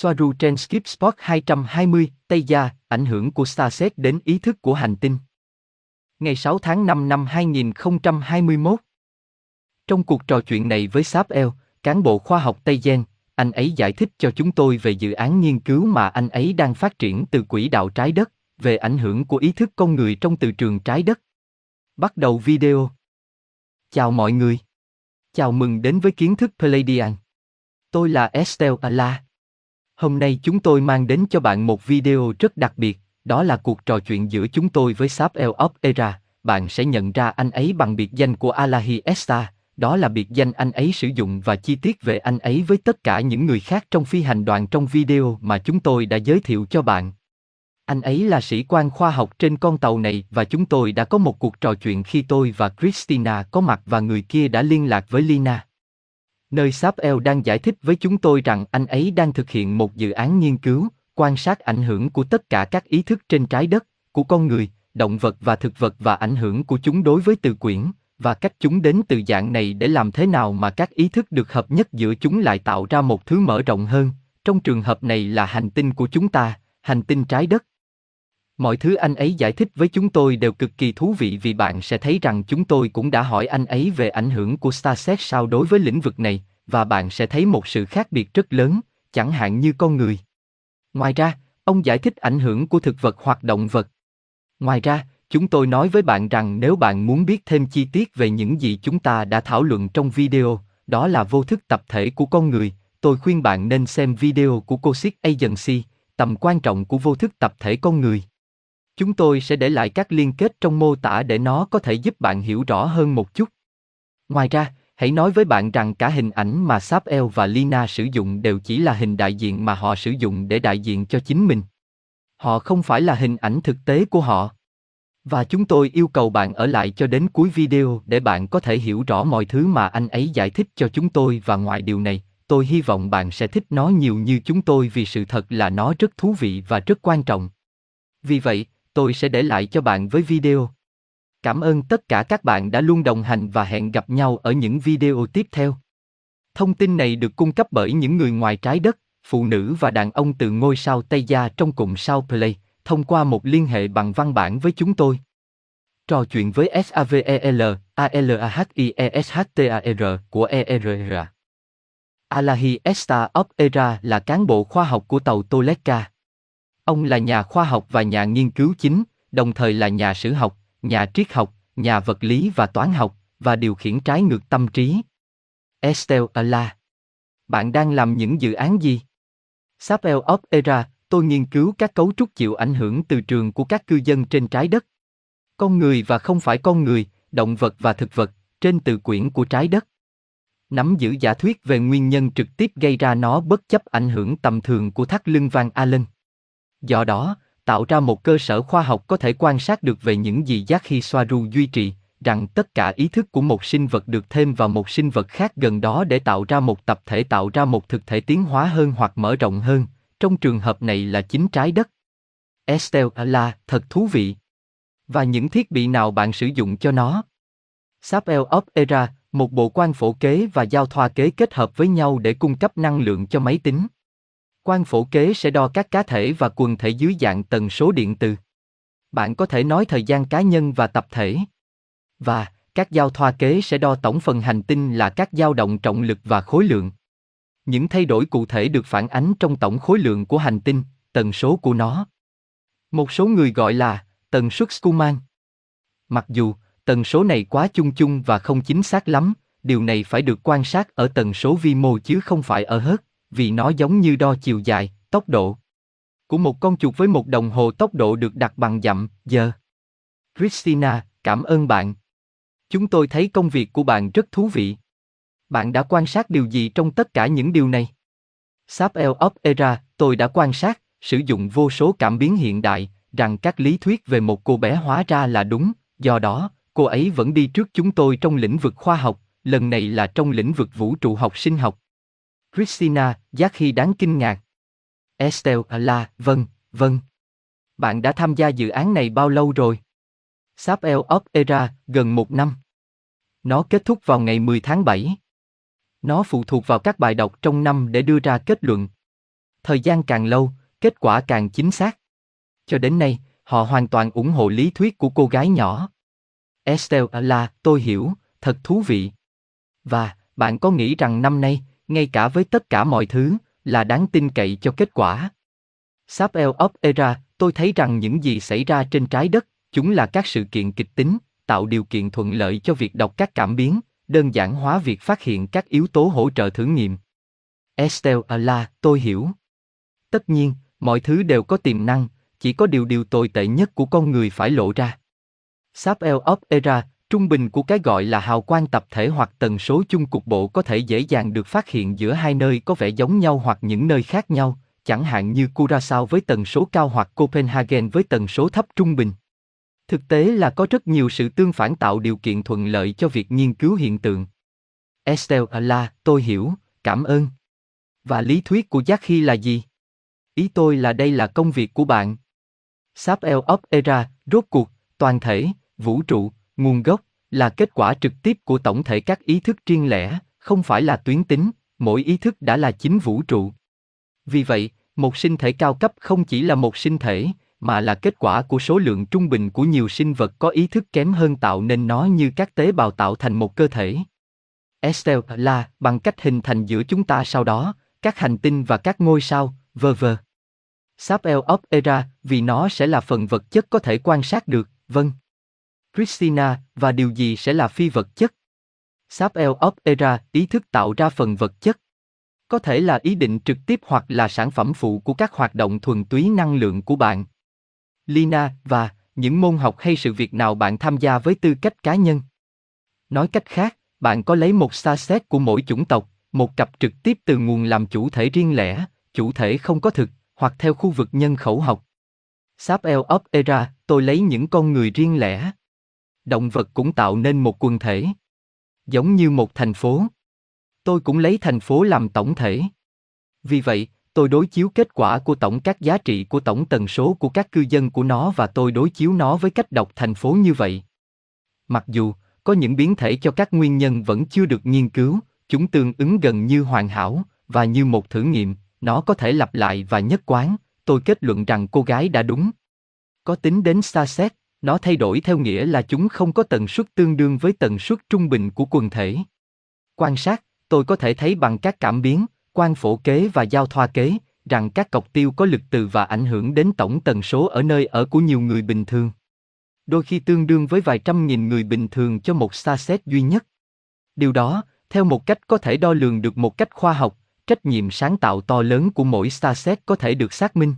Soaru trên Skip Spot 220, Tây Gia, ảnh hưởng của Starset đến ý thức của hành tinh. Ngày 6 tháng 5 năm 2021. Trong cuộc trò chuyện này với Sáp El cán bộ khoa học Tây Gen, anh ấy giải thích cho chúng tôi về dự án nghiên cứu mà anh ấy đang phát triển từ quỹ đạo trái đất, về ảnh hưởng của ý thức con người trong từ trường trái đất. Bắt đầu video. Chào mọi người. Chào mừng đến với kiến thức Palladian. Tôi là Estelle Ala. Hôm nay chúng tôi mang đến cho bạn một video rất đặc biệt, đó là cuộc trò chuyện giữa chúng tôi với Sáp El Op Era. Bạn sẽ nhận ra anh ấy bằng biệt danh của Alahi Esta, đó là biệt danh anh ấy sử dụng và chi tiết về anh ấy với tất cả những người khác trong phi hành đoàn trong video mà chúng tôi đã giới thiệu cho bạn. Anh ấy là sĩ quan khoa học trên con tàu này và chúng tôi đã có một cuộc trò chuyện khi tôi và Christina có mặt và người kia đã liên lạc với Lina. Nơi Sapel đang giải thích với chúng tôi rằng anh ấy đang thực hiện một dự án nghiên cứu, quan sát ảnh hưởng của tất cả các ý thức trên trái đất, của con người, động vật và thực vật và ảnh hưởng của chúng đối với từ quyển, và cách chúng đến từ dạng này để làm thế nào mà các ý thức được hợp nhất giữa chúng lại tạo ra một thứ mở rộng hơn, trong trường hợp này là hành tinh của chúng ta, hành tinh trái đất. Mọi thứ anh ấy giải thích với chúng tôi đều cực kỳ thú vị vì bạn sẽ thấy rằng chúng tôi cũng đã hỏi anh ấy về ảnh hưởng của Starset sao đối với lĩnh vực này, và bạn sẽ thấy một sự khác biệt rất lớn, chẳng hạn như con người. Ngoài ra, ông giải thích ảnh hưởng của thực vật hoặc động vật. Ngoài ra, chúng tôi nói với bạn rằng nếu bạn muốn biết thêm chi tiết về những gì chúng ta đã thảo luận trong video, đó là vô thức tập thể của con người, tôi khuyên bạn nên xem video của Cosic Agency, tầm quan trọng của vô thức tập thể con người. Chúng tôi sẽ để lại các liên kết trong mô tả để nó có thể giúp bạn hiểu rõ hơn một chút. Ngoài ra, hãy nói với bạn rằng cả hình ảnh mà Sapel và Lina sử dụng đều chỉ là hình đại diện mà họ sử dụng để đại diện cho chính mình. Họ không phải là hình ảnh thực tế của họ. Và chúng tôi yêu cầu bạn ở lại cho đến cuối video để bạn có thể hiểu rõ mọi thứ mà anh ấy giải thích cho chúng tôi và ngoài điều này, tôi hy vọng bạn sẽ thích nó nhiều như chúng tôi vì sự thật là nó rất thú vị và rất quan trọng. Vì vậy, tôi sẽ để lại cho bạn với video. Cảm ơn tất cả các bạn đã luôn đồng hành và hẹn gặp nhau ở những video tiếp theo. Thông tin này được cung cấp bởi những người ngoài trái đất, phụ nữ và đàn ông từ ngôi sao Tây Gia trong cụm sao Play, thông qua một liên hệ bằng văn bản với chúng tôi. Trò chuyện với SAVEL, ALAHIESHTAR của ERR. Alahi Esta of Era là cán bộ khoa học của tàu Toleka. Ông là nhà khoa học và nhà nghiên cứu chính, đồng thời là nhà sử học, nhà triết học, nhà vật lý và toán học, và điều khiển trái ngược tâm trí. Estelle Ala. Bạn đang làm những dự án gì? Sapel of Era, tôi nghiên cứu các cấu trúc chịu ảnh hưởng từ trường của các cư dân trên trái đất. Con người và không phải con người, động vật và thực vật, trên từ quyển của trái đất. Nắm giữ giả thuyết về nguyên nhân trực tiếp gây ra nó bất chấp ảnh hưởng tầm thường của thắt lưng vàng Allen. Do đó, tạo ra một cơ sở khoa học có thể quan sát được về những gì giác khi xoa ru duy trì, rằng tất cả ý thức của một sinh vật được thêm vào một sinh vật khác gần đó để tạo ra một tập thể tạo ra một thực thể tiến hóa hơn hoặc mở rộng hơn, trong trường hợp này là chính trái đất. Estelle là thật thú vị. Và những thiết bị nào bạn sử dụng cho nó? Sapel of Era, một bộ quan phổ kế và giao thoa kế kết hợp với nhau để cung cấp năng lượng cho máy tính. Quan phổ kế sẽ đo các cá thể và quần thể dưới dạng tần số điện từ. Bạn có thể nói thời gian cá nhân và tập thể. Và, các giao thoa kế sẽ đo tổng phần hành tinh là các dao động trọng lực và khối lượng. Những thay đổi cụ thể được phản ánh trong tổng khối lượng của hành tinh, tần số của nó. Một số người gọi là tần suất Schumann. Mặc dù tần số này quá chung chung và không chính xác lắm, điều này phải được quan sát ở tần số vi mô chứ không phải ở hớt vì nó giống như đo chiều dài, tốc độ của một con chuột với một đồng hồ tốc độ được đặt bằng dặm, giờ. Christina, cảm ơn bạn. Chúng tôi thấy công việc của bạn rất thú vị. Bạn đã quan sát điều gì trong tất cả những điều này? Sapel of Era, tôi đã quan sát, sử dụng vô số cảm biến hiện đại, rằng các lý thuyết về một cô bé hóa ra là đúng, do đó, cô ấy vẫn đi trước chúng tôi trong lĩnh vực khoa học, lần này là trong lĩnh vực vũ trụ học sinh học. Christina, giác khi đáng kinh ngạc. Estelle là, vâng, vâng. Bạn đã tham gia dự án này bao lâu rồi? Sapel Op Era, gần một năm. Nó kết thúc vào ngày 10 tháng 7. Nó phụ thuộc vào các bài đọc trong năm để đưa ra kết luận. Thời gian càng lâu, kết quả càng chính xác. Cho đến nay, họ hoàn toàn ủng hộ lý thuyết của cô gái nhỏ. Estelle là, tôi hiểu, thật thú vị. Và, bạn có nghĩ rằng năm nay, ngay cả với tất cả mọi thứ, là đáng tin cậy cho kết quả? Sapel of Era, tôi thấy rằng những gì xảy ra trên trái đất, chúng là các sự kiện kịch tính, tạo điều kiện thuận lợi cho việc đọc các cảm biến, đơn giản hóa việc phát hiện các yếu tố hỗ trợ thử nghiệm. Estelle là, tôi hiểu. Tất nhiên, mọi thứ đều có tiềm năng, chỉ có điều điều tồi tệ nhất của con người phải lộ ra. Sapel of Era, trung bình của cái gọi là hào quang tập thể hoặc tần số chung cục bộ có thể dễ dàng được phát hiện giữa hai nơi có vẻ giống nhau hoặc những nơi khác nhau, chẳng hạn như Curaçao với tần số cao hoặc Copenhagen với tần số thấp trung bình. Thực tế là có rất nhiều sự tương phản tạo điều kiện thuận lợi cho việc nghiên cứu hiện tượng. Estelle là, tôi hiểu, cảm ơn. Và lý thuyết của Jackie là gì? Ý tôi là đây là công việc của bạn. Sapel of Era, rốt cuộc, toàn thể, vũ trụ, nguồn gốc, là kết quả trực tiếp của tổng thể các ý thức riêng lẻ, không phải là tuyến tính, mỗi ý thức đã là chính vũ trụ. Vì vậy, một sinh thể cao cấp không chỉ là một sinh thể, mà là kết quả của số lượng trung bình của nhiều sinh vật có ý thức kém hơn tạo nên nó như các tế bào tạo thành một cơ thể. Estelle là bằng cách hình thành giữa chúng ta sau đó, các hành tinh và các ngôi sao, vơ vơ. Sapel of Era, vì nó sẽ là phần vật chất có thể quan sát được, vâng. Christina, và điều gì sẽ là phi vật chất? Sapel of Era, ý thức tạo ra phần vật chất. Có thể là ý định trực tiếp hoặc là sản phẩm phụ của các hoạt động thuần túy năng lượng của bạn. Lina, và, những môn học hay sự việc nào bạn tham gia với tư cách cá nhân. Nói cách khác, bạn có lấy một xa xét của mỗi chủng tộc, một cặp trực tiếp từ nguồn làm chủ thể riêng lẻ, chủ thể không có thực, hoặc theo khu vực nhân khẩu học. Sapel of Era, tôi lấy những con người riêng lẻ. Động vật cũng tạo nên một quần thể. Giống như một thành phố. Tôi cũng lấy thành phố làm tổng thể. Vì vậy, tôi đối chiếu kết quả của tổng các giá trị của tổng tần số của các cư dân của nó và tôi đối chiếu nó với cách đọc thành phố như vậy. Mặc dù, có những biến thể cho các nguyên nhân vẫn chưa được nghiên cứu, chúng tương ứng gần như hoàn hảo, và như một thử nghiệm, nó có thể lặp lại và nhất quán, tôi kết luận rằng cô gái đã đúng. Có tính đến xa xét, nó thay đổi theo nghĩa là chúng không có tần suất tương đương với tần suất trung bình của quần thể. Quan sát, tôi có thể thấy bằng các cảm biến, quan phổ kế và giao thoa kế, rằng các cọc tiêu có lực từ và ảnh hưởng đến tổng tần số ở nơi ở của nhiều người bình thường. Đôi khi tương đương với vài trăm nghìn người bình thường cho một xa xét duy nhất. Điều đó, theo một cách có thể đo lường được một cách khoa học, trách nhiệm sáng tạo to lớn của mỗi starset có thể được xác minh.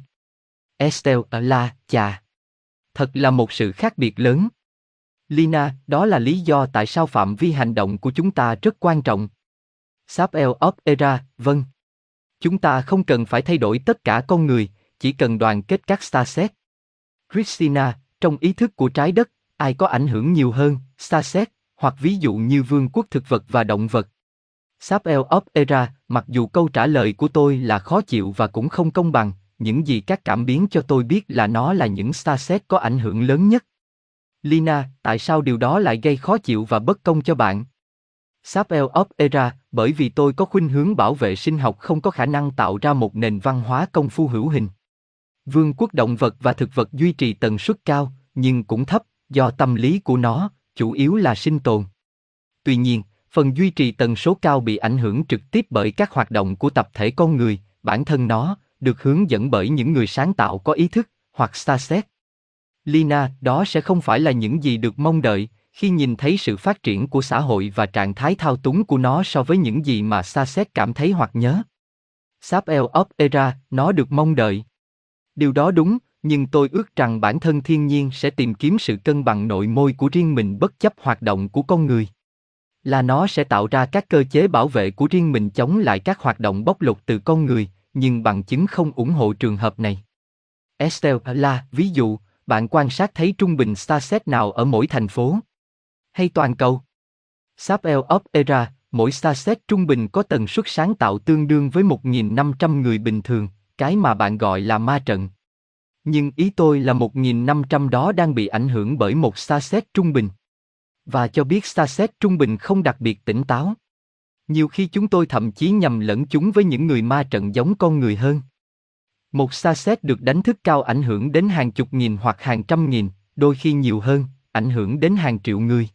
Estelle là chà. Thật là một sự khác biệt lớn. Lina, đó là lý do tại sao phạm vi hành động của chúng ta rất quan trọng. Sapel of Era, vâng. Chúng ta không cần phải thay đổi tất cả con người, chỉ cần đoàn kết các starset. Christina, trong ý thức của trái đất, ai có ảnh hưởng nhiều hơn, starset, hoặc ví dụ như vương quốc thực vật và động vật. Sapel of Era, mặc dù câu trả lời của tôi là khó chịu và cũng không công bằng, những gì các cảm biến cho tôi biết là nó là những starset có ảnh hưởng lớn nhất. Lina, tại sao điều đó lại gây khó chịu và bất công cho bạn? Sapel of Era, bởi vì tôi có khuynh hướng bảo vệ sinh học không có khả năng tạo ra một nền văn hóa công phu hữu hình. Vương quốc động vật và thực vật duy trì tần suất cao, nhưng cũng thấp, do tâm lý của nó, chủ yếu là sinh tồn. Tuy nhiên, phần duy trì tần số cao bị ảnh hưởng trực tiếp bởi các hoạt động của tập thể con người, bản thân nó, được hướng dẫn bởi những người sáng tạo có ý thức, hoặc starset. Lina, đó sẽ không phải là những gì được mong đợi, khi nhìn thấy sự phát triển của xã hội và trạng thái thao túng của nó so với những gì mà starset cảm thấy hoặc nhớ. Sapel of Era, nó được mong đợi. Điều đó đúng, nhưng tôi ước rằng bản thân thiên nhiên sẽ tìm kiếm sự cân bằng nội môi của riêng mình bất chấp hoạt động của con người là nó sẽ tạo ra các cơ chế bảo vệ của riêng mình chống lại các hoạt động bóc lột từ con người, nhưng bằng chứng không ủng hộ trường hợp này. Estelle là, ví dụ, bạn quan sát thấy trung bình starset nào ở mỗi thành phố? Hay toàn cầu? Sapel of Era, mỗi starset trung bình có tần suất sáng tạo tương đương với 1.500 người bình thường, cái mà bạn gọi là ma trận. Nhưng ý tôi là 1.500 đó đang bị ảnh hưởng bởi một starset trung bình và cho biết Starset trung bình không đặc biệt tỉnh táo. Nhiều khi chúng tôi thậm chí nhầm lẫn chúng với những người ma trận giống con người hơn. Một xa xét được đánh thức cao ảnh hưởng đến hàng chục nghìn hoặc hàng trăm nghìn, đôi khi nhiều hơn, ảnh hưởng đến hàng triệu người.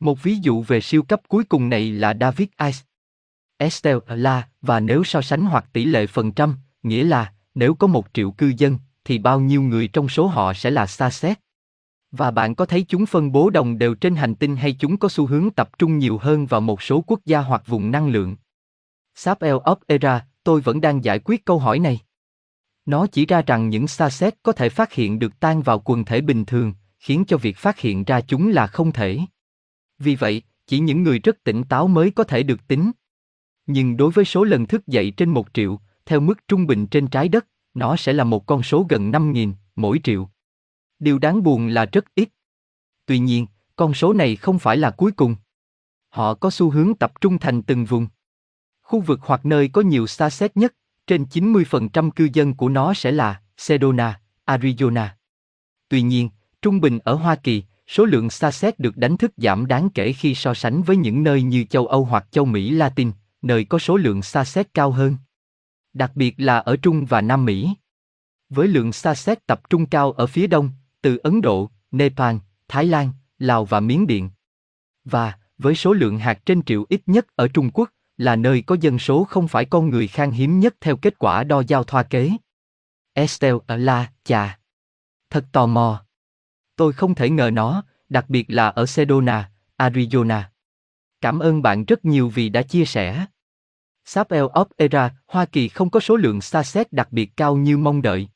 Một ví dụ về siêu cấp cuối cùng này là David Ice. Estelle La, và nếu so sánh hoặc tỷ lệ phần trăm, nghĩa là, nếu có một triệu cư dân, thì bao nhiêu người trong số họ sẽ là xa xét. Và bạn có thấy chúng phân bố đồng đều trên hành tinh hay chúng có xu hướng tập trung nhiều hơn vào một số quốc gia hoặc vùng năng lượng? Sapel of Era, tôi vẫn đang giải quyết câu hỏi này. Nó chỉ ra rằng những xa xét có thể phát hiện được tan vào quần thể bình thường, khiến cho việc phát hiện ra chúng là không thể. Vì vậy, chỉ những người rất tỉnh táo mới có thể được tính. Nhưng đối với số lần thức dậy trên một triệu, theo mức trung bình trên trái đất, nó sẽ là một con số gần 5.000 mỗi triệu. Điều đáng buồn là rất ít. Tuy nhiên, con số này không phải là cuối cùng. Họ có xu hướng tập trung thành từng vùng. Khu vực hoặc nơi có nhiều xa xét nhất, trên 90% cư dân của nó sẽ là Sedona, Arizona. Tuy nhiên, trung bình ở Hoa Kỳ, số lượng xa xét được đánh thức giảm đáng kể khi so sánh với những nơi như châu Âu hoặc châu Mỹ Latin, nơi có số lượng xa xét cao hơn. Đặc biệt là ở Trung và Nam Mỹ. Với lượng xa xét tập trung cao ở phía đông, từ Ấn Độ, Nepal, Thái Lan, Lào và Miến Điện. Và, với số lượng hạt trên triệu ít nhất ở Trung Quốc, là nơi có dân số không phải con người khan hiếm nhất theo kết quả đo giao thoa kế. Estelle ở La, chà. Thật tò mò. Tôi không thể ngờ nó, đặc biệt là ở Sedona, Arizona. Cảm ơn bạn rất nhiều vì đã chia sẻ. Sapel of Era, Hoa Kỳ không có số lượng xa xét đặc biệt cao như mong đợi.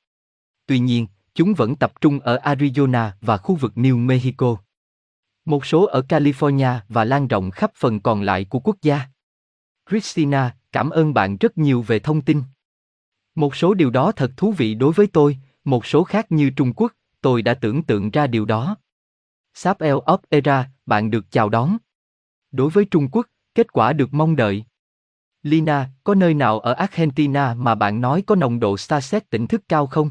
Tuy nhiên, chúng vẫn tập trung ở Arizona và khu vực New Mexico. Một số ở California và lan rộng khắp phần còn lại của quốc gia. Christina, cảm ơn bạn rất nhiều về thông tin. Một số điều đó thật thú vị đối với tôi, một số khác như Trung Quốc, tôi đã tưởng tượng ra điều đó. Sapel of Era, bạn được chào đón. Đối với Trung Quốc, kết quả được mong đợi. Lina, có nơi nào ở Argentina mà bạn nói có nồng độ xa xét tỉnh thức cao không?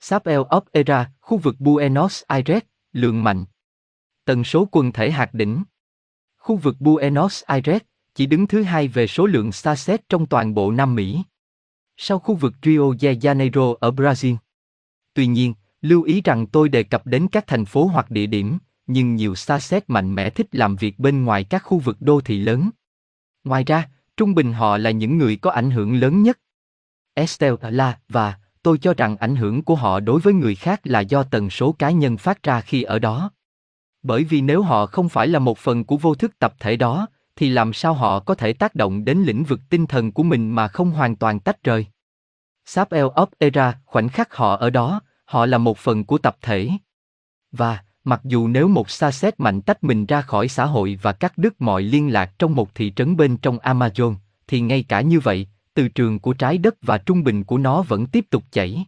Sapel of Era, khu vực Buenos Aires, lượng mạnh. Tần số quần thể hạt đỉnh. Khu vực Buenos Aires, chỉ đứng thứ hai về số lượng xa xét trong toàn bộ Nam Mỹ. Sau khu vực Rio de Janeiro ở Brazil. Tuy nhiên, lưu ý rằng tôi đề cập đến các thành phố hoặc địa điểm, nhưng nhiều xa xét mạnh mẽ thích làm việc bên ngoài các khu vực đô thị lớn. Ngoài ra, trung bình họ là những người có ảnh hưởng lớn nhất. Estelle La và tôi cho rằng ảnh hưởng của họ đối với người khác là do tần số cá nhân phát ra khi ở đó. Bởi vì nếu họ không phải là một phần của vô thức tập thể đó, thì làm sao họ có thể tác động đến lĩnh vực tinh thần của mình mà không hoàn toàn tách rời? Sapel of Era, khoảnh khắc họ ở đó, họ là một phần của tập thể. Và, mặc dù nếu một xa xét mạnh tách mình ra khỏi xã hội và cắt đứt mọi liên lạc trong một thị trấn bên trong Amazon, thì ngay cả như vậy, từ trường của trái đất và trung bình của nó vẫn tiếp tục chảy.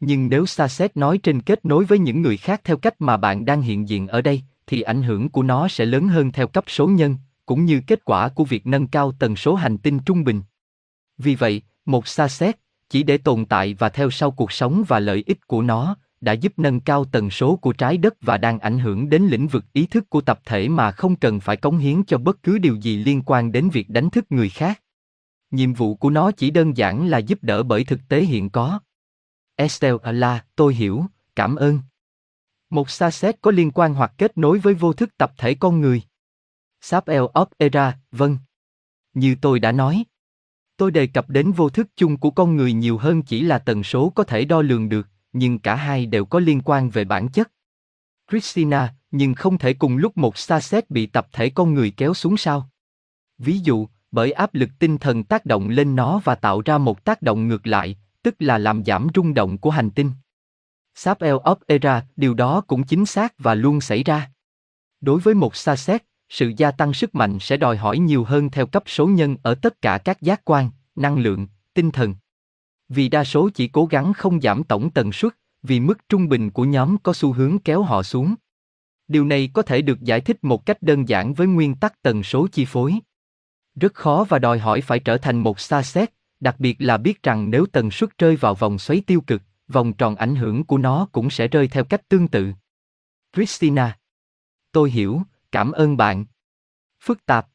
Nhưng nếu xa xét nói trên kết nối với những người khác theo cách mà bạn đang hiện diện ở đây, thì ảnh hưởng của nó sẽ lớn hơn theo cấp số nhân, cũng như kết quả của việc nâng cao tần số hành tinh trung bình. Vì vậy, một xa xét, chỉ để tồn tại và theo sau cuộc sống và lợi ích của nó, đã giúp nâng cao tần số của trái đất và đang ảnh hưởng đến lĩnh vực ý thức của tập thể mà không cần phải cống hiến cho bất cứ điều gì liên quan đến việc đánh thức người khác. Nhiệm vụ của nó chỉ đơn giản là giúp đỡ bởi thực tế hiện có. Estelle La, tôi hiểu, cảm ơn. Một xa xét có liên quan hoặc kết nối với vô thức tập thể con người. Sapel of Era, vâng. Như tôi đã nói, tôi đề cập đến vô thức chung của con người nhiều hơn chỉ là tần số có thể đo lường được, nhưng cả hai đều có liên quan về bản chất. Christina, nhưng không thể cùng lúc một xa xét bị tập thể con người kéo xuống sao? Ví dụ, bởi áp lực tinh thần tác động lên nó và tạo ra một tác động ngược lại, tức là làm giảm rung động của hành tinh. Sapel of Era, điều đó cũng chính xác và luôn xảy ra. Đối với một xa xét, sự gia tăng sức mạnh sẽ đòi hỏi nhiều hơn theo cấp số nhân ở tất cả các giác quan, năng lượng, tinh thần. Vì đa số chỉ cố gắng không giảm tổng tần suất, vì mức trung bình của nhóm có xu hướng kéo họ xuống. Điều này có thể được giải thích một cách đơn giản với nguyên tắc tần số chi phối. Rất khó và đòi hỏi phải trở thành một xa xét, đặc biệt là biết rằng nếu tần suất rơi vào vòng xoáy tiêu cực, vòng tròn ảnh hưởng của nó cũng sẽ rơi theo cách tương tự. Christina Tôi hiểu, cảm ơn bạn. Phức tạp.